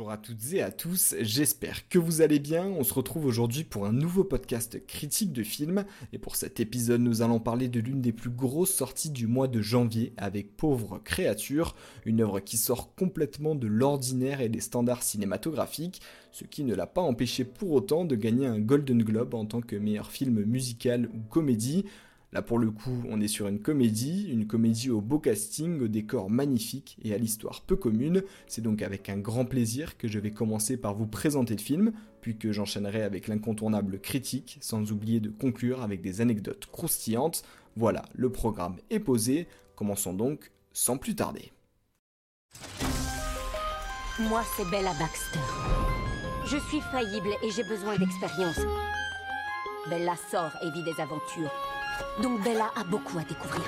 Bonjour à toutes et à tous, j'espère que vous allez bien. On se retrouve aujourd'hui pour un nouveau podcast critique de film. Et pour cet épisode, nous allons parler de l'une des plus grosses sorties du mois de janvier avec Pauvre Créature, une œuvre qui sort complètement de l'ordinaire et des standards cinématographiques, ce qui ne l'a pas empêché pour autant de gagner un Golden Globe en tant que meilleur film musical ou comédie. Là pour le coup, on est sur une comédie, une comédie au beau casting, au décor magnifique et à l'histoire peu commune. C'est donc avec un grand plaisir que je vais commencer par vous présenter le film, puis que j'enchaînerai avec l'incontournable critique, sans oublier de conclure avec des anecdotes croustillantes. Voilà, le programme est posé. Commençons donc sans plus tarder. Moi, c'est Bella Baxter. Je suis faillible et j'ai besoin d'expérience. Bella sort et vit des aventures. Donc Bella a beaucoup à découvrir.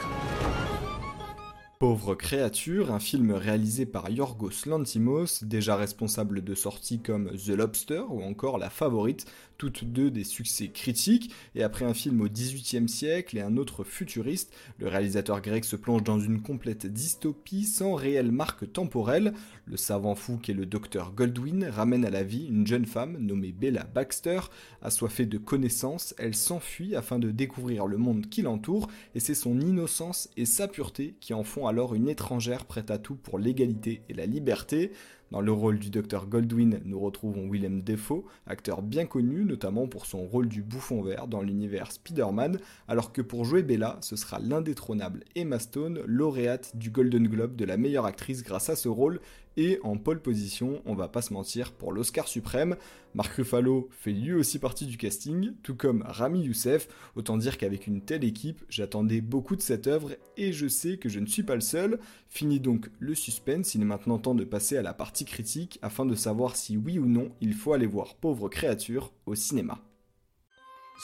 Pauvre créature, un film réalisé par Yorgos Lantimos, déjà responsable de sorties comme The Lobster ou encore La Favorite, toutes deux des succès critiques, et après un film au XVIIIe siècle et un autre futuriste, le réalisateur grec se plonge dans une complète dystopie sans réelle marque temporelle. Le savant fou qu'est le docteur Goldwyn ramène à la vie une jeune femme nommée Bella Baxter. Assoiffée de connaissances, elle s'enfuit afin de découvrir le monde qui l'entoure, et c'est son innocence et sa pureté qui en font alors une étrangère prête à tout pour l'égalité et la liberté. Dans le rôle du docteur Goldwyn, nous retrouvons Willem Defoe, acteur bien connu notamment pour son rôle du bouffon vert dans l'univers Spider-Man, alors que pour jouer Bella, ce sera l'indétrônable Emma Stone, lauréate du Golden Globe de la meilleure actrice grâce à ce rôle, et en pole position, on va pas se mentir, pour l'Oscar suprême. Mark Ruffalo fait lui aussi partie du casting, tout comme Rami Youssef, autant dire qu'avec une telle équipe, j'attendais beaucoup de cette œuvre et je sais que je ne suis pas le seul. Fini donc le suspense, il est maintenant temps de passer à la partie critique afin de savoir si oui ou non il faut aller voir Pauvre créature au cinéma.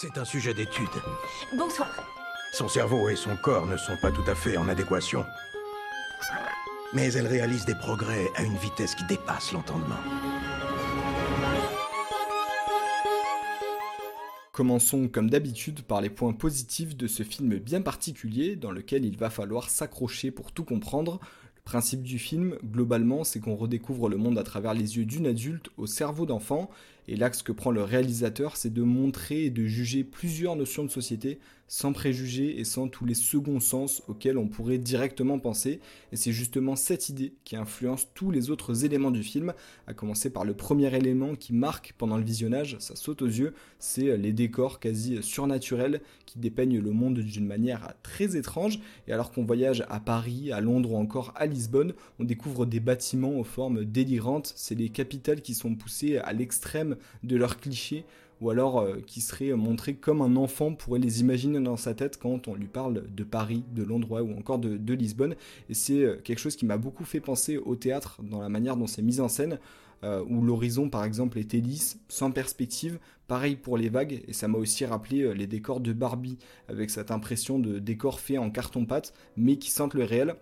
C'est un sujet d'étude. Bonsoir. Son cerveau et son corps ne sont pas tout à fait en adéquation. Mais elle réalise des progrès à une vitesse qui dépasse l'entendement. Commençons comme d'habitude par les points positifs de ce film bien particulier dans lequel il va falloir s'accrocher pour tout comprendre. Principe du film, globalement, c'est qu'on redécouvre le monde à travers les yeux d'une adulte au cerveau d'enfant, et l'axe que prend le réalisateur, c'est de montrer et de juger plusieurs notions de société sans préjugés et sans tous les seconds sens auxquels on pourrait directement penser. Et c'est justement cette idée qui influence tous les autres éléments du film, à commencer par le premier élément qui marque pendant le visionnage, ça saute aux yeux, c'est les décors quasi surnaturels qui dépeignent le monde d'une manière très étrange. Et alors qu'on voyage à Paris, à Londres ou encore à Lisbonne, on découvre des bâtiments aux formes délirantes. C'est les capitales qui sont poussées à l'extrême de leurs clichés ou alors euh, qui seraient montrés comme un enfant pourrait les imaginer dans sa tête quand on lui parle de Paris, de Londres ou encore de, Lisbonne. Et c'est euh, quelque chose qui m'a beaucoup fait penser au théâtre dans la manière dont c'est mis en scène. Euh, où l'horizon par exemple était lisse, sans perspective, pareil pour les vagues, et ça m'a aussi rappelé les décors de Barbie, avec cette impression de décor fait en carton-pâte, mais qui sentent le réel.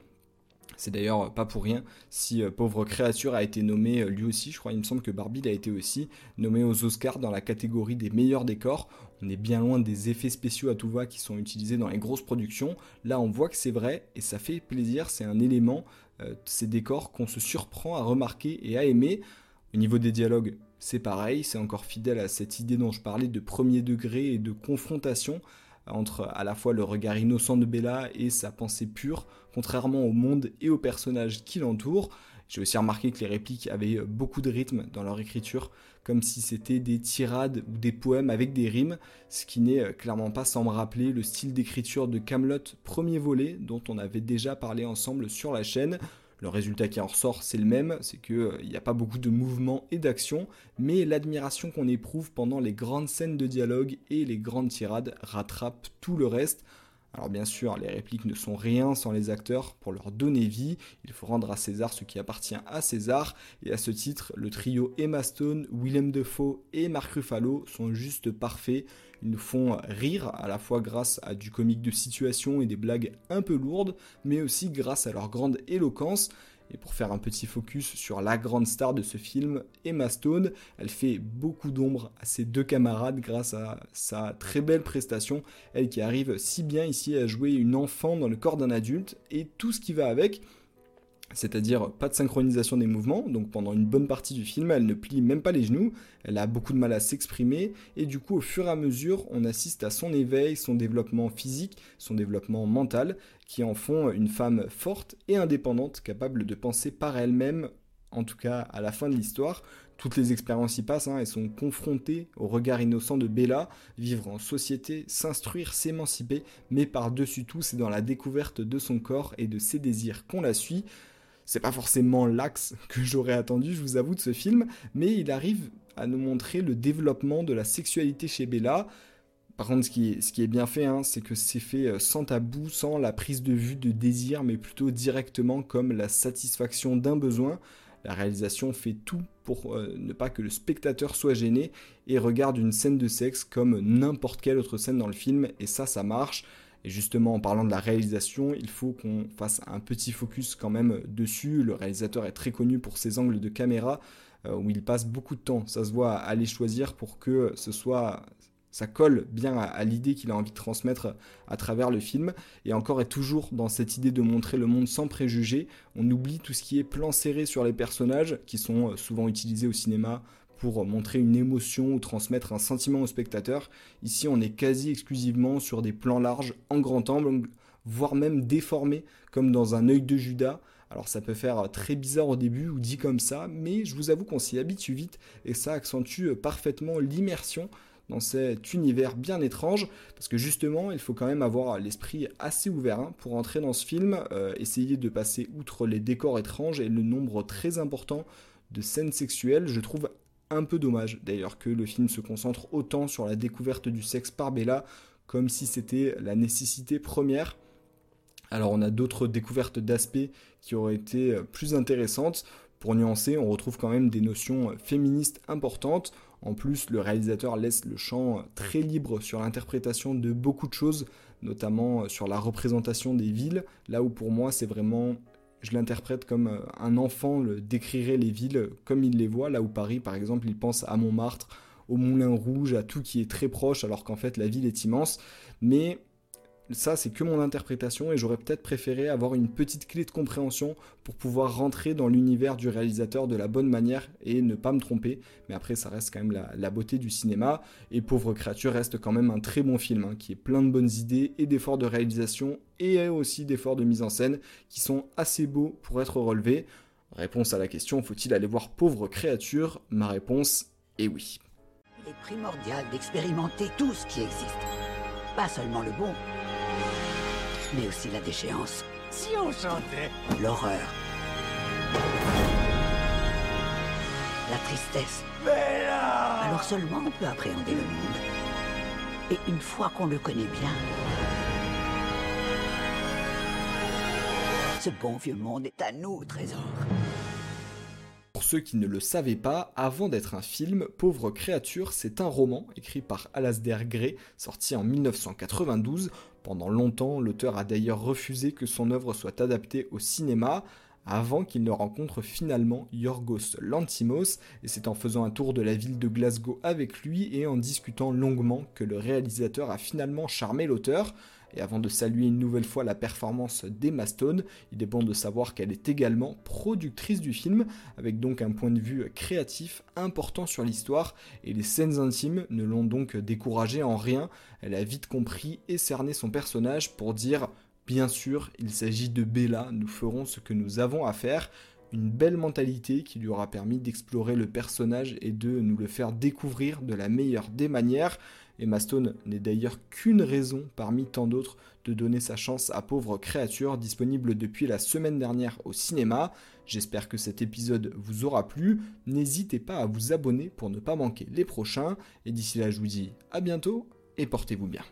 C'est d'ailleurs pas pour rien si euh, Pauvre Créature a été nommé euh, lui aussi, je crois, il me semble que Barbie l'a été aussi, nommé aux Oscars dans la catégorie des meilleurs décors. On est bien loin des effets spéciaux à tout va qui sont utilisés dans les grosses productions. Là, on voit que c'est vrai et ça fait plaisir, c'est un élément, euh, ces décors qu'on se surprend à remarquer et à aimer. Au niveau des dialogues, c'est pareil, c'est encore fidèle à cette idée dont je parlais de premier degré et de confrontation entre à la fois le regard innocent de Bella et sa pensée pure, contrairement au monde et aux personnages qui l'entourent. J'ai aussi remarqué que les répliques avaient beaucoup de rythme dans leur écriture, comme si c'était des tirades ou des poèmes avec des rimes, ce qui n'est clairement pas sans me rappeler le style d'écriture de Camelot premier volet, dont on avait déjà parlé ensemble sur la chaîne. Le résultat qui en ressort, c'est le même, c'est qu'il euh, n'y a pas beaucoup de mouvement et d'action, mais l'admiration qu'on éprouve pendant les grandes scènes de dialogue et les grandes tirades rattrape tout le reste. Alors bien sûr, les répliques ne sont rien sans les acteurs pour leur donner vie. Il faut rendre à César ce qui appartient à César. Et à ce titre, le trio Emma Stone, Willem Dafoe et Mark Ruffalo sont juste parfaits. Ils nous font rire à la fois grâce à du comique de situation et des blagues un peu lourdes, mais aussi grâce à leur grande éloquence. Et pour faire un petit focus sur la grande star de ce film, Emma Stone, elle fait beaucoup d'ombre à ses deux camarades grâce à sa très belle prestation, elle qui arrive si bien ici à jouer une enfant dans le corps d'un adulte et tout ce qui va avec. C'est-à-dire pas de synchronisation des mouvements, donc pendant une bonne partie du film, elle ne plie même pas les genoux, elle a beaucoup de mal à s'exprimer, et du coup au fur et à mesure, on assiste à son éveil, son développement physique, son développement mental, qui en font une femme forte et indépendante, capable de penser par elle-même, en tout cas à la fin de l'histoire, toutes les expériences y passent, hein, elles sont confrontées au regard innocent de Bella, vivre en société, s'instruire, s'émanciper, mais par-dessus tout, c'est dans la découverte de son corps et de ses désirs qu'on la suit. C'est pas forcément l'axe que j'aurais attendu, je vous avoue, de ce film, mais il arrive à nous montrer le développement de la sexualité chez Bella. Par contre, ce qui est, bien fait, hein, c'est que c'est fait euh, sans tabou, sans la prise de vue de désir, mais plutôt directement comme la satisfaction d'un besoin. La réalisation fait tout pour euh, ne pas que le spectateur soit gêné et regarde une scène de sexe comme n'importe quelle autre scène dans le film, et ça, ça marche. Et justement, en parlant de la réalisation, il faut qu'on fasse un petit focus quand même dessus. Le réalisateur est très connu pour ses angles de caméra, euh, où il passe beaucoup de temps, ça se voit, à les choisir pour que ce soit ça colle bien à, l'idée qu'il a envie de transmettre à travers le film, et encore et toujours dans cette idée de montrer le monde sans préjugés, on oublie tout ce qui est plan serré sur les personnages, qui sont euh, souvent utilisés au cinéma pour montrer une émotion ou transmettre un sentiment au spectateur. Ici, on est quasi exclusivement sur des plans larges, en grand angle, voire même déformés, comme dans un œil de Judas. Alors ça peut faire très bizarre au début ou dit comme ça, mais je vous avoue qu'on s'y habitue vite et ça accentue parfaitement l'immersion dans cet univers bien étrange, parce que justement, il faut quand même avoir l'esprit assez ouvert hein, pour entrer dans ce film, euh, essayer de passer outre les décors étranges et le nombre très important de scènes sexuelles. Je trouve un peu dommage d'ailleurs que le film se concentre autant sur la découverte du sexe par Bella, comme si c'était la nécessité première. Alors on a d'autres découvertes d'aspects qui auraient été plus intéressantes. Pour nuancer, on retrouve quand même des notions féministes importantes. En plus, le réalisateur laisse le champ très libre sur l'interprétation de beaucoup de choses, notamment sur la représentation des villes, là où pour moi c'est vraiment, je l'interprète comme un enfant décrirait les villes comme il les voit, là où Paris par exemple il pense à Montmartre, au Moulin Rouge, à tout qui est très proche, alors qu'en fait la ville est immense. Mais ça, c'est que mon interprétation et j'aurais peut-être préféré avoir une petite clé de compréhension pour pouvoir rentrer dans l'univers du réalisateur de la bonne manière et ne pas me tromper. Mais après, ça reste quand même la, beauté du cinéma. Et Pauvre créature reste quand même un très bon film hein, qui est plein de bonnes idées et d'efforts de réalisation et aussi d'efforts de mise en scène qui sont assez beaux pour être relevés. Réponse à la question faut-il aller voir Pauvre créature? Ma réponse est oui. Il est primordial d'expérimenter tout ce qui existe, pas seulement le bon mais aussi la déchéance. Si on chantait L'horreur. La tristesse. Bella Alors seulement on peut appréhender le monde. Et une fois qu'on le connaît bien, ce bon vieux monde est à nous, trésor. Pour ceux qui ne le savaient pas, avant d'être un film, Pauvre créature, c'est un roman écrit par Alasdair Gray, sorti en 1992. Pendant longtemps, l'auteur a d'ailleurs refusé que son œuvre soit adaptée au cinéma, avant qu'il ne rencontre finalement Yorgos Lantimos, et c'est en faisant un tour de la ville de Glasgow avec lui et en discutant longuement que le réalisateur a finalement charmé l'auteur. Et avant de saluer une nouvelle fois la performance d'Emma Stone, il est bon de savoir qu'elle est également productrice du film, avec donc un point de vue créatif important sur l'histoire, et les scènes intimes ne l'ont donc découragée en rien, elle a vite compris et cerné son personnage pour dire Bien sûr, il s'agit de Bella, nous ferons ce que nous avons à faire, une belle mentalité qui lui aura permis d'explorer le personnage et de nous le faire découvrir de la meilleure des manières. Emma Stone n'est d'ailleurs qu'une raison parmi tant d'autres de donner sa chance à Pauvre Créature, disponible depuis la semaine dernière au cinéma. J'espère que cet épisode vous aura plu. N'hésitez pas à vous abonner pour ne pas manquer les prochains. Et d'ici là, je vous dis à bientôt et portez-vous bien.